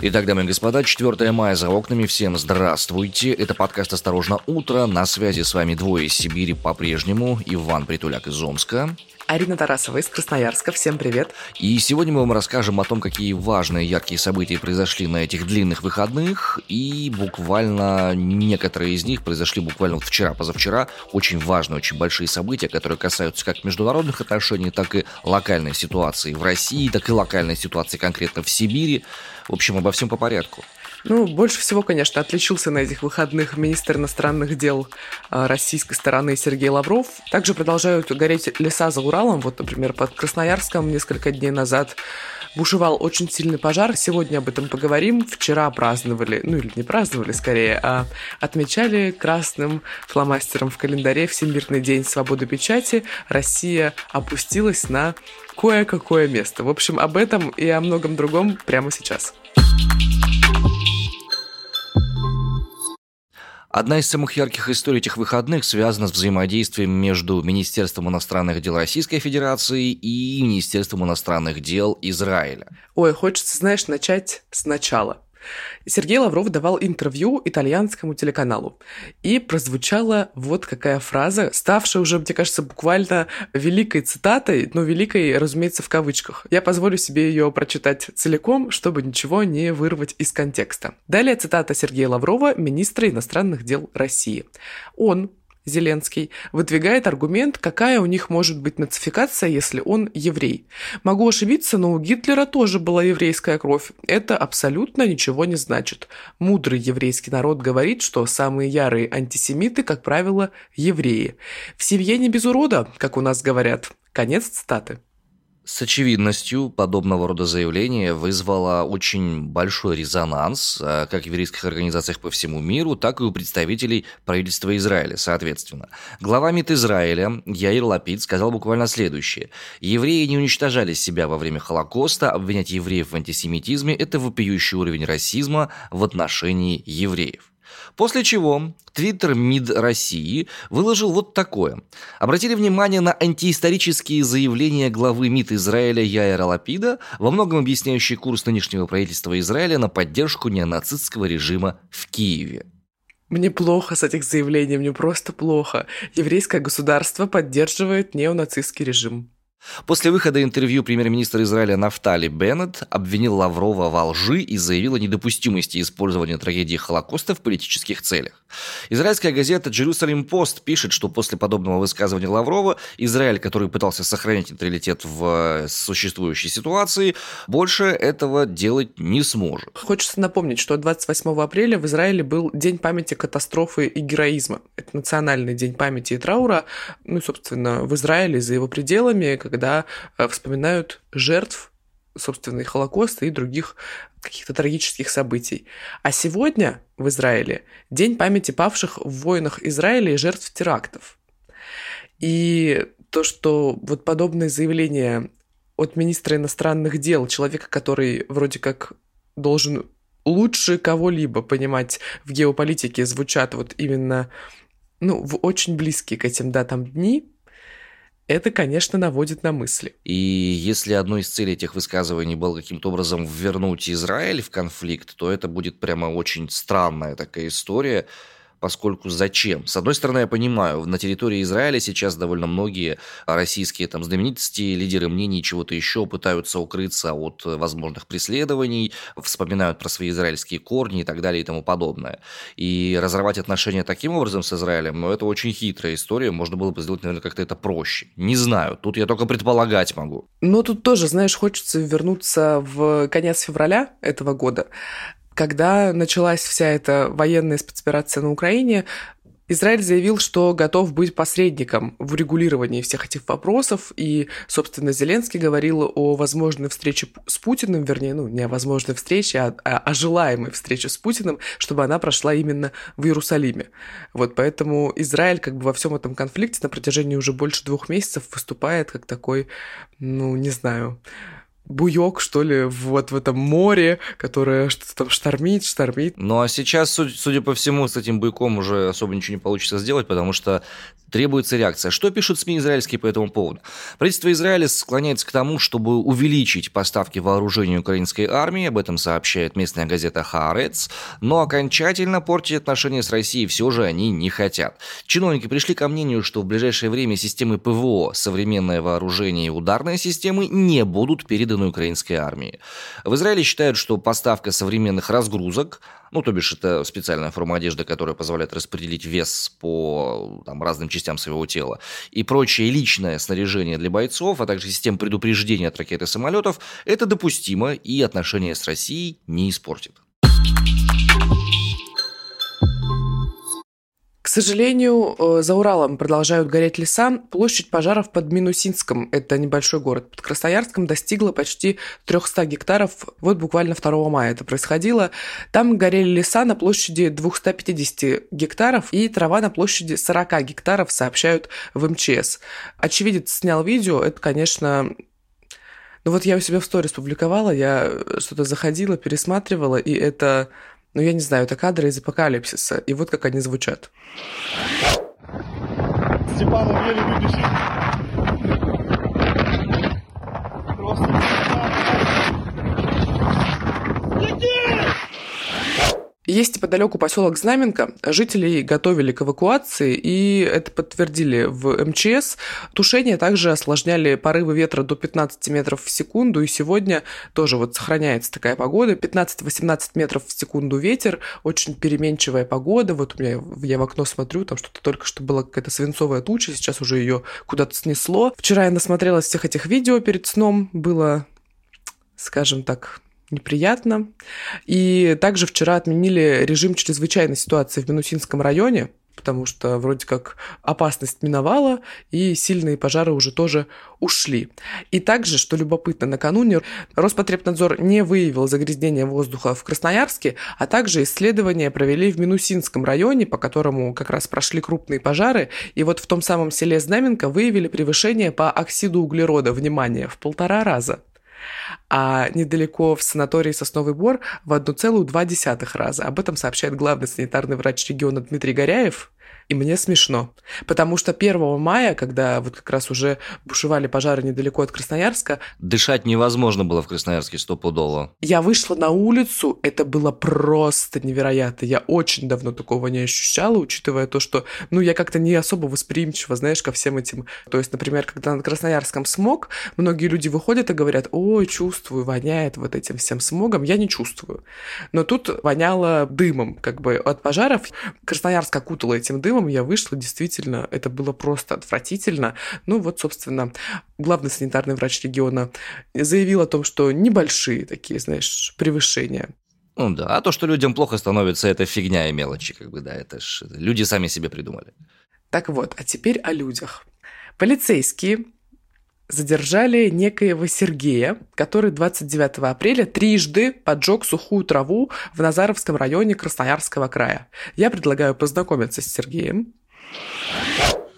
Итак, дамы и господа, 4 мая за окнами. Всем здравствуйте. Это подкаст «Осторожно, утро». На связи с вами двое из Сибири по-прежнему. Иван Притуляк из Омска. Арина Тарасова из Красноярска. Всем привет. И сегодня мы вам расскажем о том, какие важные яркие события произошли на этих длинных выходных. И буквально некоторые из них произошли буквально вчера, позавчера. Очень важные, очень большие события, которые касаются как международных отношений, так и локальной ситуации в России, так и локальной ситуации конкретно в Сибири. В общем, обо всем по порядку. Ну, больше всего, конечно, отличился на этих выходных министр иностранных дел а, российской стороны Сергей Лавров. Также продолжают гореть леса за Уралом. Вот, например, под Красноярском несколько дней назад бушевал очень сильный пожар. Сегодня об этом поговорим. Вчера праздновали, ну или не праздновали скорее, а отмечали красным фломастером в календаре Всемирный день свободы печати. Россия опустилась на кое-какое место. В общем, об этом и о многом другом прямо сейчас. Одна из самых ярких историй этих выходных связана с взаимодействием между Министерством иностранных дел Российской Федерации и Министерством иностранных дел Израиля. Ой, хочется, знаешь, начать сначала. Сергей Лавров давал интервью итальянскому телеканалу. И прозвучала вот какая фраза, ставшая уже, мне кажется, буквально великой цитатой, но великой, разумеется, в кавычках. Я позволю себе ее прочитать целиком, чтобы ничего не вырвать из контекста. Далее цитата Сергея Лаврова, министра иностранных дел России. Он Зеленский, выдвигает аргумент, какая у них может быть нацификация, если он еврей. Могу ошибиться, но у Гитлера тоже была еврейская кровь. Это абсолютно ничего не значит. Мудрый еврейский народ говорит, что самые ярые антисемиты, как правило, евреи. В семье не без урода, как у нас говорят. Конец цитаты. С очевидностью подобного рода заявление вызвало очень большой резонанс э, как в еврейских организациях по всему миру, так и у представителей правительства Израиля, соответственно. Глава МИД Израиля Яир Лапид сказал буквально следующее. «Евреи не уничтожали себя во время Холокоста, обвинять евреев в антисемитизме – это вопиющий уровень расизма в отношении евреев». После чего Твиттер МИД России выложил вот такое. Обратили внимание на антиисторические заявления главы МИД Израиля Яира Лапида, во многом объясняющие курс нынешнего правительства Израиля на поддержку неонацистского режима в Киеве. Мне плохо с этих заявлений, мне просто плохо. Еврейское государство поддерживает неонацистский режим. После выхода интервью премьер-министр Израиля Нафтали Беннет обвинил Лаврова во лжи и заявил о недопустимости использования трагедии Холокоста в политических целях. Израильская газета Jerusalem Post пишет, что после подобного высказывания Лаврова Израиль, который пытался сохранить нейтралитет в существующей ситуации, больше этого делать не сможет. Хочется напомнить, что 28 апреля в Израиле был День памяти катастрофы и героизма. Это национальный день памяти и траура, ну собственно, в Израиле за его пределами, когда э, вспоминают жертв собственно, и Холокоста, и других каких-то трагических событий. А сегодня в Израиле День памяти павших в войнах Израиля и жертв терактов. И то, что вот подобные заявления от министра иностранных дел, человека, который вроде как должен лучше кого-либо понимать в геополитике, звучат вот именно ну, в очень близкие к этим датам дни, это, конечно, наводит на мысли. И если одной из целей этих высказываний было каким-то образом вернуть Израиль в конфликт, то это будет прямо очень странная такая история, поскольку зачем? С одной стороны, я понимаю, на территории Израиля сейчас довольно многие российские там знаменитости, лидеры мнений, чего-то еще пытаются укрыться от возможных преследований, вспоминают про свои израильские корни и так далее и тому подобное. И разорвать отношения таким образом с Израилем, ну, это очень хитрая история, можно было бы сделать, наверное, как-то это проще. Не знаю, тут я только предполагать могу. Но тут тоже, знаешь, хочется вернуться в конец февраля этого года, когда началась вся эта военная спецоперация на Украине, Израиль заявил, что готов быть посредником в урегулировании всех этих вопросов, и, собственно, Зеленский говорил о возможной встрече с Путиным, вернее, ну, не о возможной встрече, а, о желаемой встрече с Путиным, чтобы она прошла именно в Иерусалиме. Вот поэтому Израиль как бы во всем этом конфликте на протяжении уже больше двух месяцев выступает как такой, ну, не знаю, буёк, что ли, вот в этом море, которое что-то там штормит, штормит. Ну а сейчас, судя по всему, с этим буйком уже особо ничего не получится сделать, потому что Требуется реакция. Что пишут СМИ израильские по этому поводу? Правительство Израиля склоняется к тому, чтобы увеличить поставки вооружения украинской армии, об этом сообщает местная газета «Хаарец», но окончательно портить отношения с Россией все же они не хотят. Чиновники пришли ко мнению, что в ближайшее время системы ПВО, современное вооружение и ударные системы не будут переданы украинской армии. В Израиле считают, что поставка современных разгрузок, ну, то бишь это специальная форма одежды, которая позволяет распределить вес по там, разным частям своего тела, и прочее личное снаряжение для бойцов, а также систем предупреждения от ракет и самолетов, это допустимо и отношения с Россией не испортит. Сожалению, э, за Уралом продолжают гореть леса. Площадь пожаров под Минусинском, это небольшой город, под Красноярском достигла почти 300 гектаров. Вот буквально 2 мая это происходило. Там горели леса на площади 250 гектаров и трава на площади 40 гектаров, сообщают в МЧС. Очевидец снял видео, это, конечно, ну вот я у себя в сторис публиковала, я что-то заходила, пересматривала, и это ну, я не знаю, это кадры из апокалипсиса. И вот как они звучат. Степан еле выбежит. Есть неподалеку поселок Знаменка. Жителей готовили к эвакуации, и это подтвердили в МЧС. Тушение также осложняли порывы ветра до 15 метров в секунду, и сегодня тоже вот сохраняется такая погода. 15-18 метров в секунду ветер, очень переменчивая погода. Вот у меня, я в окно смотрю, там что-то только что была какая-то свинцовая туча, сейчас уже ее куда-то снесло. Вчера я насмотрелась всех этих видео перед сном, было скажем так, неприятно. И также вчера отменили режим чрезвычайной ситуации в Минусинском районе, потому что вроде как опасность миновала, и сильные пожары уже тоже ушли. И также, что любопытно, накануне Роспотребнадзор не выявил загрязнение воздуха в Красноярске, а также исследования провели в Минусинском районе, по которому как раз прошли крупные пожары, и вот в том самом селе Знаменка выявили превышение по оксиду углерода, внимание, в полтора раза а недалеко в санатории Сосновый Бор в 1,2 раза. Об этом сообщает главный санитарный врач региона Дмитрий Горяев. И мне смешно. Потому что 1 мая, когда вот как раз уже бушевали пожары недалеко от Красноярска... Дышать невозможно было в Красноярске стопудово. Я вышла на улицу, это было просто невероятно. Я очень давно такого не ощущала, учитывая то, что, ну, я как-то не особо восприимчива, знаешь, ко всем этим. То есть, например, когда на Красноярском смог, многие люди выходят и говорят, ой, чувствую, воняет вот этим всем смогом. Я не чувствую. Но тут воняло дымом, как бы, от пожаров. Красноярск окутало этим дымом, я вышла, действительно, это было просто отвратительно. Ну вот, собственно, главный санитарный врач региона заявил о том, что небольшие такие, знаешь, превышения. Ну да, а то, что людям плохо становится, это фигня и мелочи, как бы, да, это ж люди сами себе придумали. Так вот, а теперь о людях. Полицейские задержали некоего Сергея, который 29 апреля трижды поджег сухую траву в Назаровском районе Красноярского края. Я предлагаю познакомиться с Сергеем.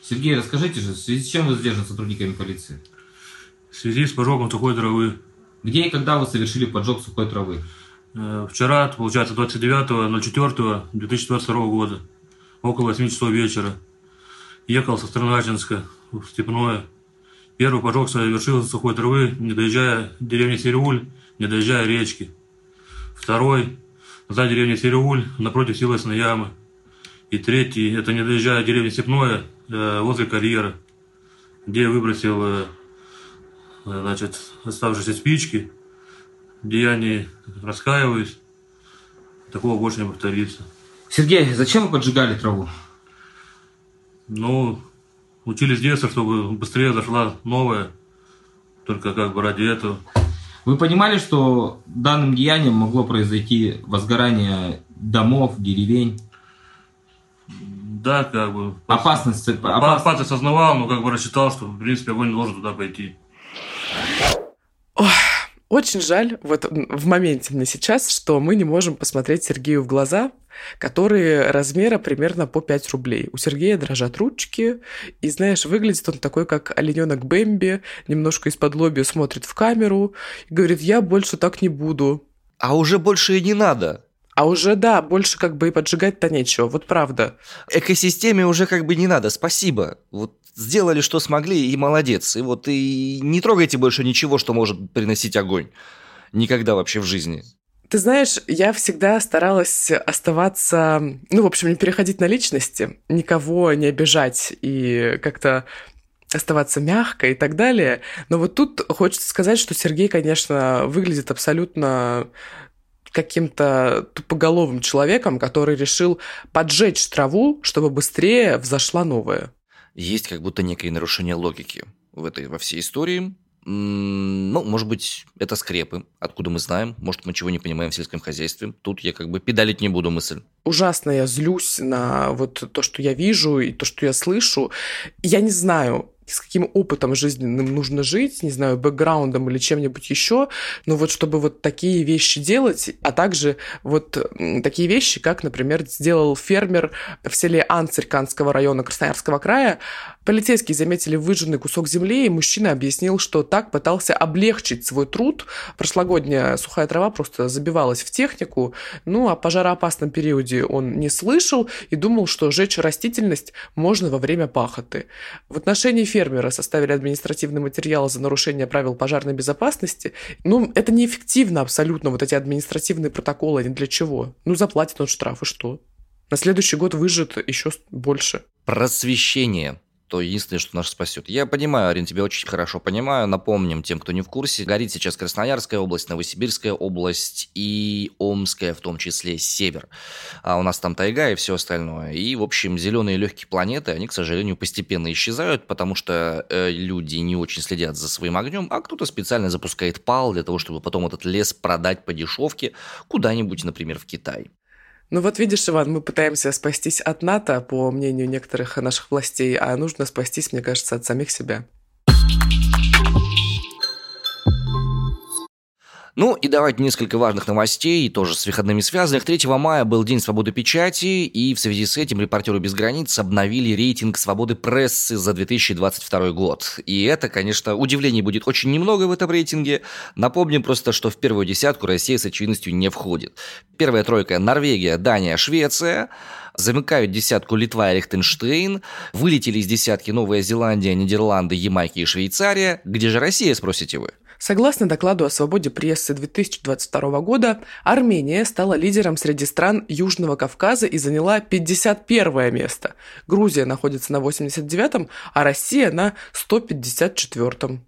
Сергей, расскажите же, в связи с чем вы задержаны сотрудниками полиции? В связи с поджогом сухой травы. Где и когда вы совершили поджог сухой травы? Э, вчера, получается, 29.04.2022 года, около 8 часов вечера. Ехал со стороны Ачинска в Степное, Первый поджог совершился сухой травы, не доезжая деревни Сереуль, не доезжая речки. Второй за деревней Сереуль, напротив силосной ямы. И третий, это не доезжая деревни Степное, э, возле карьера, где выбросил э, значит, оставшиеся спички. Деяние раскаиваюсь. Такого больше не повторится. Сергей, зачем вы поджигали траву? Ну, Учили с детства, чтобы быстрее зашла новая, только как бы ради этого. Вы понимали, что данным деянием могло произойти возгорание домов, деревень? Да, как бы. Опасность, опасность. опасность осознавал, но как бы рассчитал, что в принципе огонь не должен туда пойти. Очень жаль вот в моменте мне сейчас, что мы не можем посмотреть Сергею в глаза, которые размера примерно по 5 рублей. У Сергея дрожат ручки, и, знаешь, выглядит он такой, как олененок Бэмби, немножко из-под лобби смотрит в камеру и говорит, я больше так не буду. А уже больше и не надо. А уже, да, больше как бы и поджигать-то нечего, вот правда. Экосистеме уже как бы не надо, спасибо. Вот сделали, что смогли, и молодец. И вот и не трогайте больше ничего, что может приносить огонь. Никогда вообще в жизни. Ты знаешь, я всегда старалась оставаться, ну, в общем, не переходить на личности, никого не обижать и как-то оставаться мягко и так далее. Но вот тут хочется сказать, что Сергей, конечно, выглядит абсолютно каким-то тупоголовым человеком, который решил поджечь траву, чтобы быстрее взошла новая. Есть как будто некое нарушение логики в этой во всей истории. Ну, может быть, это скрепы, откуда мы знаем. Может, мы чего не понимаем в сельском хозяйстве. Тут я как бы педалить не буду мысль. Ужасно я злюсь на вот то, что я вижу и то, что я слышу. Я не знаю, с каким опытом жизненным нужно жить, не знаю, бэкграундом или чем-нибудь еще, но вот чтобы вот такие вещи делать, а также вот такие вещи, как, например, сделал фермер в селе Анцарь Канского района Красноярского края, Полицейские заметили выжженный кусок земли, и мужчина объяснил, что так пытался облегчить свой труд. Прошлогодняя сухая трава просто забивалась в технику, ну, а пожароопасном периоде он не слышал и думал, что жечь растительность можно во время пахоты. В отношении фермера составили административный материал за нарушение правил пожарной безопасности. Ну, это неэффективно абсолютно, вот эти административные протоколы, ни для чего. Ну, заплатит он штраф, и что? На следующий год выжжет еще больше. Просвещение то единственное, что нас спасет. Я понимаю, Арин, тебя очень хорошо понимаю. Напомним тем, кто не в курсе, горит сейчас Красноярская область, Новосибирская область и Омская, в том числе север. А у нас там тайга и все остальное. И, в общем, зеленые легкие планеты, они, к сожалению, постепенно исчезают, потому что э, люди не очень следят за своим огнем, а кто-то специально запускает пал для того, чтобы потом этот лес продать по дешевке куда-нибудь, например, в Китай. Ну вот видишь, Иван, мы пытаемся спастись от НАТО, по мнению некоторых наших властей, а нужно спастись, мне кажется, от самих себя. Ну и давайте несколько важных новостей, тоже с выходными связанных. 3 мая был День свободы печати, и в связи с этим репортеры без границ обновили рейтинг свободы прессы за 2022 год. И это, конечно, удивлений будет очень немного в этом рейтинге. Напомним просто, что в первую десятку Россия с очевидностью не входит. Первая тройка – Норвегия, Дания, Швеция. Замыкают десятку Литва и Лихтенштейн. Вылетели из десятки Новая Зеландия, Нидерланды, Ямайки и Швейцария. Где же Россия, спросите вы? Согласно докладу о свободе прессы 2022 года, Армения стала лидером среди стран Южного Кавказа и заняла 51 место. Грузия находится на 89-м, а Россия на 154-м.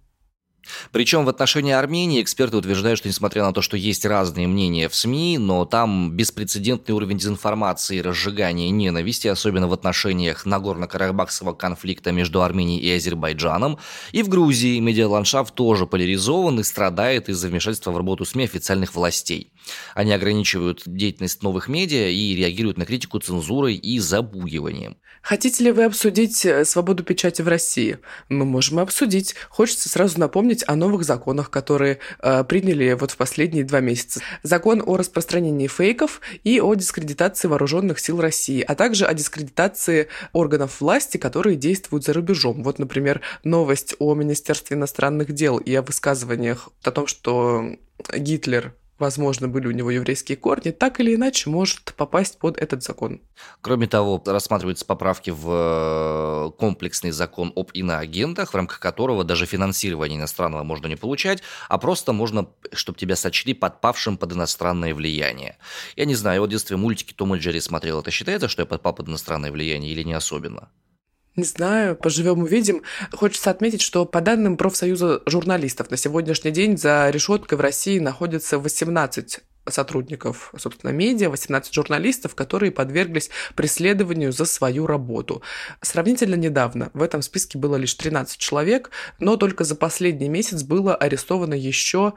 Причем в отношении Армении эксперты утверждают, что несмотря на то, что есть разные мнения в СМИ, но там беспрецедентный уровень дезинформации и разжигания ненависти, особенно в отношениях Нагорно-Карабахского конфликта между Арменией и Азербайджаном. И в Грузии медиаландшафт тоже поляризован и страдает из-за вмешательства в работу СМИ официальных властей. Они ограничивают деятельность новых медиа и реагируют на критику цензурой и запугиванием. Хотите ли вы обсудить э, свободу печати в России? Мы можем обсудить. Хочется сразу напомнить о новых законах, которые э, приняли вот в последние два месяца. Закон о распространении фейков и о дискредитации вооруженных сил России, а также о дискредитации органов власти, которые действуют за рубежом. Вот, например, новость о Министерстве иностранных дел и о высказываниях о том, что Гитлер возможно, были у него еврейские корни, так или иначе может попасть под этот закон. Кроме того, рассматриваются поправки в э, комплексный закон об иноагентах, в рамках которого даже финансирование иностранного можно не получать, а просто можно, чтобы тебя сочли подпавшим под иностранное влияние. Я не знаю, вот в детстве мультики Том и Джерри смотрел, это считается, что я подпал под иностранное влияние или не особенно? Не знаю, поживем увидим. Хочется отметить, что по данным профсоюза журналистов на сегодняшний день за решеткой в России находится 18 сотрудников, собственно, медиа, 18 журналистов, которые подверглись преследованию за свою работу. Сравнительно недавно в этом списке было лишь 13 человек, но только за последний месяц было арестовано еще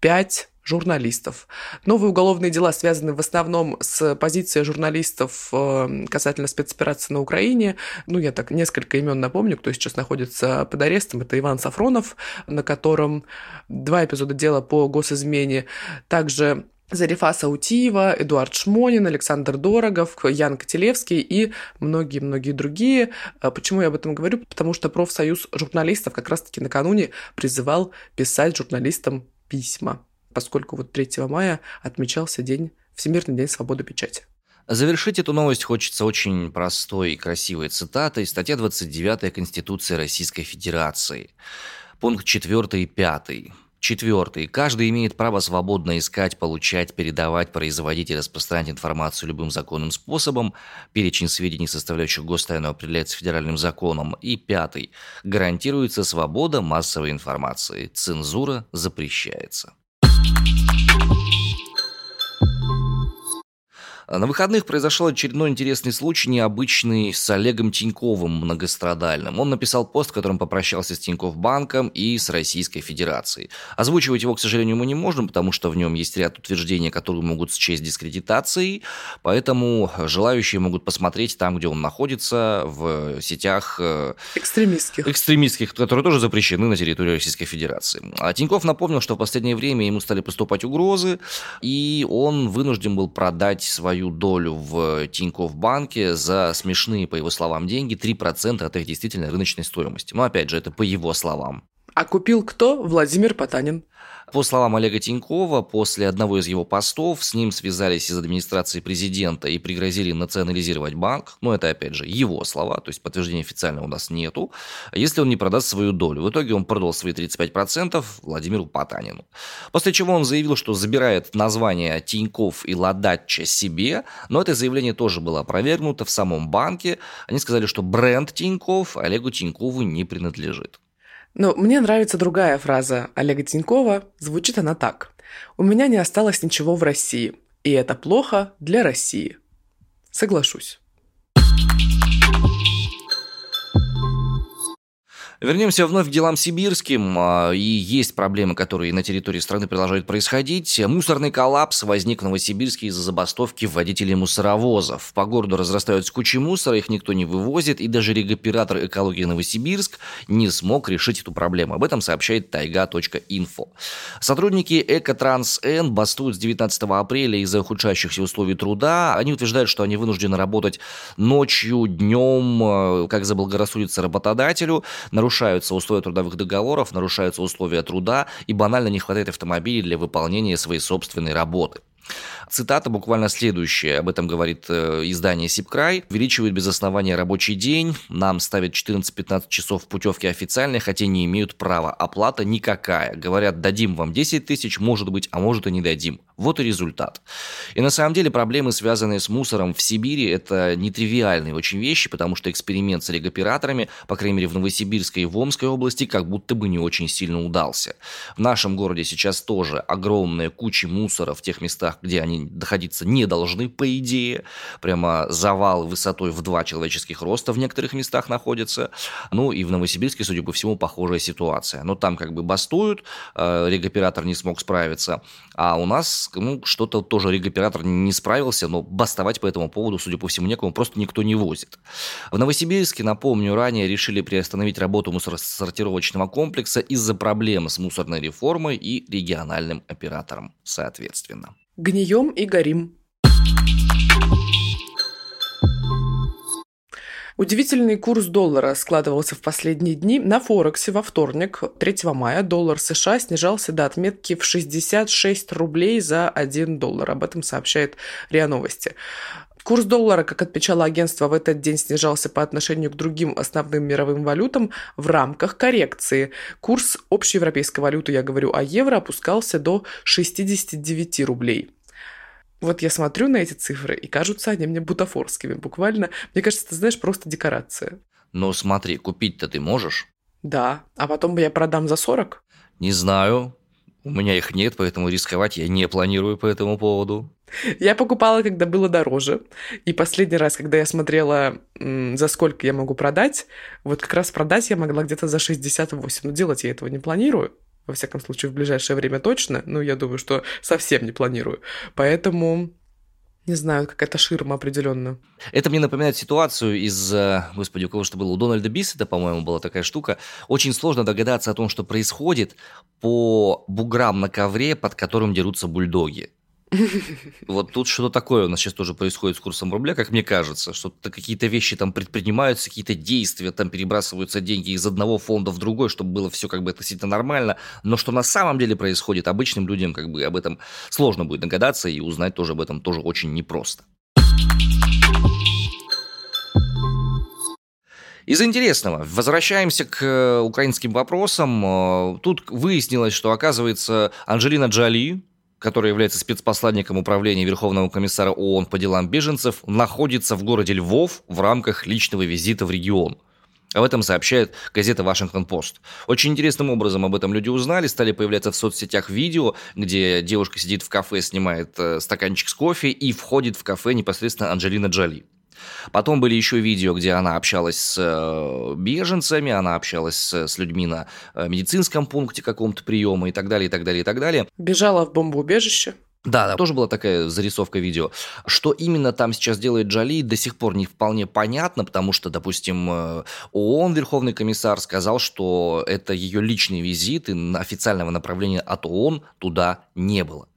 5 журналистов. Новые уголовные дела связаны в основном с позицией журналистов э, касательно спецоперации на Украине. Ну, я так несколько имен напомню, кто сейчас находится под арестом. Это Иван Сафронов, на котором два эпизода дела по госизмене. Также Зарифа Саутиева, Эдуард Шмонин, Александр Дорогов, Ян Котелевский и многие-многие другие. А почему я об этом говорю? Потому что профсоюз журналистов как раз-таки накануне призывал писать журналистам письма поскольку вот 3 мая отмечался День Всемирный день свободы печати. Завершить эту новость хочется очень простой и красивой цитатой. Статья 29 Конституции Российской Федерации. Пункт 4 и 5. Четвертый. Каждый имеет право свободно искать, получать, передавать, производить и распространять информацию любым законным способом. Перечень сведений, составляющих гостайну, определяется федеральным законом. И пятый. Гарантируется свобода массовой информации. Цензура запрещается. На выходных произошел очередной интересный случай, необычный, с Олегом Тиньковым, многострадальным. Он написал пост, в котором попрощался с Тинькофф банком и с Российской Федерацией. Озвучивать его, к сожалению, мы не можем, потому что в нем есть ряд утверждений, которые могут счесть дискредитацией, поэтому желающие могут посмотреть там, где он находится, в сетях... Э, экстремистских. Экстремистских, которые тоже запрещены на территории Российской Федерации. А Тинькофф напомнил, что в последнее время ему стали поступать угрозы, и он вынужден был продать свою свою долю в Тинькофф банке за смешные, по его словам, деньги, 3% от их действительно рыночной стоимости. Но опять же, это по его словам. А купил кто? Владимир Потанин. По словам Олега Тинькова, после одного из его постов с ним связались из администрации президента и пригрозили национализировать банк. Но это, опять же, его слова, то есть подтверждения официального у нас нету. Если он не продаст свою долю. В итоге он продал свои 35% Владимиру Потанину. После чего он заявил, что забирает название Тиньков и Ладатча себе, но это заявление тоже было опровергнуто в самом банке. Они сказали, что бренд Тиньков Олегу Тинькову не принадлежит. Но мне нравится другая фраза Олега Тинькова. Звучит она так. «У меня не осталось ничего в России, и это плохо для России». Соглашусь. Вернемся вновь к делам сибирским. А, и есть проблемы, которые на территории страны продолжают происходить. Мусорный коллапс возник в Новосибирске из-за забастовки водителей мусоровозов. По городу разрастаются кучи мусора, их никто не вывозит, и даже регоператор экологии Новосибирск не смог решить эту проблему. Об этом сообщает тайга.инфо. Сотрудники Экотранс-Н бастуют с 19 апреля из-за ухудшающихся условий труда. Они утверждают, что они вынуждены работать ночью, днем, э, как заблагорассудится работодателю, нарушаются условия трудовых договоров, нарушаются условия труда и банально не хватает автомобилей для выполнения своей собственной работы. Цитата буквально следующая, об этом говорит э, издание «Сибкрай». «Увеличивают без основания рабочий день, нам ставят 14-15 часов путевки официальные, хотя не имеют права. Оплата никакая. Говорят, дадим вам 10 тысяч, может быть, а может и не дадим. Вот и результат. И на самом деле проблемы, связанные с мусором в Сибири, это нетривиальные очень вещи, потому что эксперимент с регоператорами, по крайней мере в Новосибирской и в Омской области, как будто бы не очень сильно удался. В нашем городе сейчас тоже огромная куча мусора в тех местах, где они доходиться не должны, по идее. Прямо завал высотой в два человеческих роста в некоторых местах находится. Ну и в Новосибирске, судя по всему, похожая ситуация. Но там как бы бастуют, э, регоператор не смог справиться, а у нас ну, что-то тоже регоператор не справился, но бастовать по этому поводу, судя по всему, некому, просто никто не возит. В Новосибирске, напомню, ранее решили приостановить работу мусоросортировочного комплекса из-за проблем с мусорной реформой и региональным оператором, соответственно. Гнием и горим. Удивительный курс доллара складывался в последние дни. На Форексе во вторник, 3 мая, доллар США снижался до отметки в 66 рублей за 1 доллар. Об этом сообщает РИА Новости. Курс доллара, как отмечало агентство, в этот день снижался по отношению к другим основным мировым валютам в рамках коррекции. Курс общеевропейской валюты, я говорю о евро, опускался до 69 рублей. Вот я смотрю на эти цифры, и кажутся они мне бутафорскими буквально. Мне кажется, ты знаешь, просто декорация. Ну смотри, купить-то ты можешь? Да, а потом я продам за 40? Не знаю. У меня их нет, поэтому рисковать я не планирую по этому поводу. Я покупала, когда было дороже. И последний раз, когда я смотрела, за сколько я могу продать, вот как раз продать я могла где-то за 68. Но делать я этого не планирую. Во всяком случае, в ближайшее время точно. Ну, я думаю, что совсем не планирую. Поэтому не знаю, какая-то ширма определенно. Это мне напоминает ситуацию из, э, господи, у кого что было, у Дональда Биссета, по-моему, была такая штука. Очень сложно догадаться о том, что происходит по буграм на ковре, под которым дерутся бульдоги. Вот тут что-то такое у нас сейчас тоже происходит с курсом рубля, как мне кажется, что какие-то вещи там предпринимаются, какие-то действия, там перебрасываются деньги из одного фонда в другой, чтобы было все как бы относительно нормально, но что на самом деле происходит, обычным людям как бы об этом сложно будет догадаться и узнать тоже об этом тоже очень непросто. Из интересного, возвращаемся к э, украинским вопросам. Э, тут выяснилось, что, оказывается, Анджелина Джоли, которая является спецпосланником управления Верховного комиссара ООН по делам беженцев, находится в городе Львов в рамках личного визита в регион. Об этом сообщает газета «Вашингтон-Пост». Очень интересным образом об этом люди узнали, стали появляться в соцсетях видео, где девушка сидит в кафе, снимает э, стаканчик с кофе и входит в кафе непосредственно Анджелина Джоли. Потом были еще видео, где она общалась с э, беженцами, она общалась с людьми на э, медицинском пункте каком-то приема и так далее, и так далее, и так далее. Бежала в бомбоубежище. Да, да, тоже была такая зарисовка видео. Что именно там сейчас делает Джоли, до сих пор не вполне понятно, потому что, допустим, э, ООН, Верховный комиссар, сказал, что это ее личный визит, и официального направления от ООН туда не было.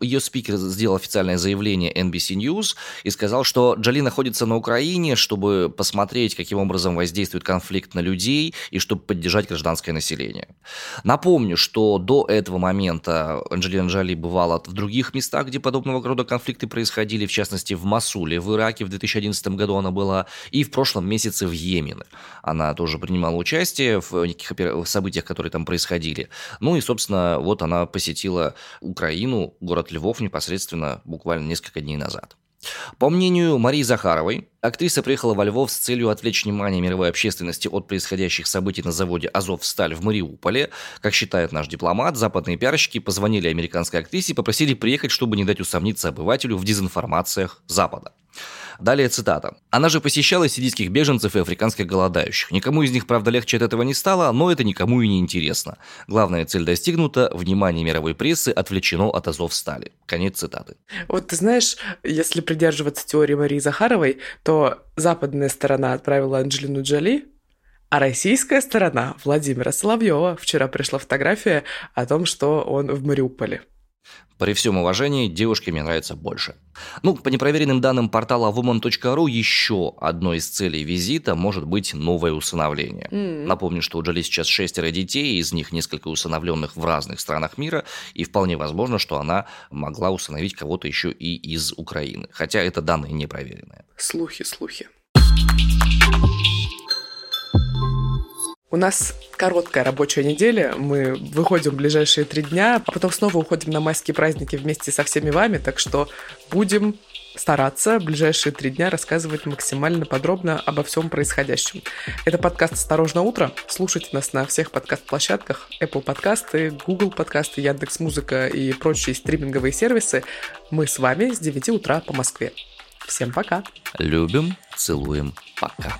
Ее спикер сделал официальное заявление NBC News и сказал, что Джоли находится на Украине, чтобы посмотреть, каким образом воздействует конфликт на людей и чтобы поддержать гражданское население. Напомню, что до этого момента Анджелина Джоли бывала в других местах, где подобного рода конфликты происходили, в частности в Масуле, в Ираке в 2011 году она была, и в прошлом месяце в Йемене. Она тоже принимала участие в неких событиях, которые там происходили. Ну и, собственно, вот она посетила Украину, город Львов непосредственно буквально несколько дней назад. По мнению Марии Захаровой, актриса приехала во Львов с целью отвлечь внимание мировой общественности от происходящих событий на заводе «Азовсталь» в Мариуполе. Как считает наш дипломат, западные пиарщики позвонили американской актрисе и попросили приехать, чтобы не дать усомниться обывателю в дезинформациях Запада. Далее цитата. «Она же посещала сирийских беженцев и африканских голодающих. Никому из них, правда, легче от этого не стало, но это никому и не интересно. Главная цель достигнута, внимание мировой прессы отвлечено от азов стали». Конец цитаты. Вот ты знаешь, если придерживаться теории Марии Захаровой, то западная сторона отправила Анджелину Джоли, а российская сторона Владимира Соловьева. Вчера пришла фотография о том, что он в Мариуполе. При всем уважении, девушке мне нравится больше. Ну, по непроверенным данным портала woman.ru, еще одной из целей визита может быть новое усыновление. Mm. Напомню, что у Джоли сейчас шестеро детей, из них несколько усыновленных в разных странах мира, и вполне возможно, что она могла усыновить кого-то еще и из Украины. Хотя это данные не проверенные. Слухи, слухи. У нас короткая рабочая неделя, мы выходим в ближайшие три дня, а потом снова уходим на майские праздники вместе со всеми вами, так что будем стараться в ближайшие три дня рассказывать максимально подробно обо всем происходящем. Это подкаст «Осторожно утро». Слушайте нас на всех подкаст-площадках Apple подкасты, Google подкасты, Яндекс Музыка и прочие стриминговые сервисы. Мы с вами с 9 утра по Москве. Всем пока. Любим, целуем, пока.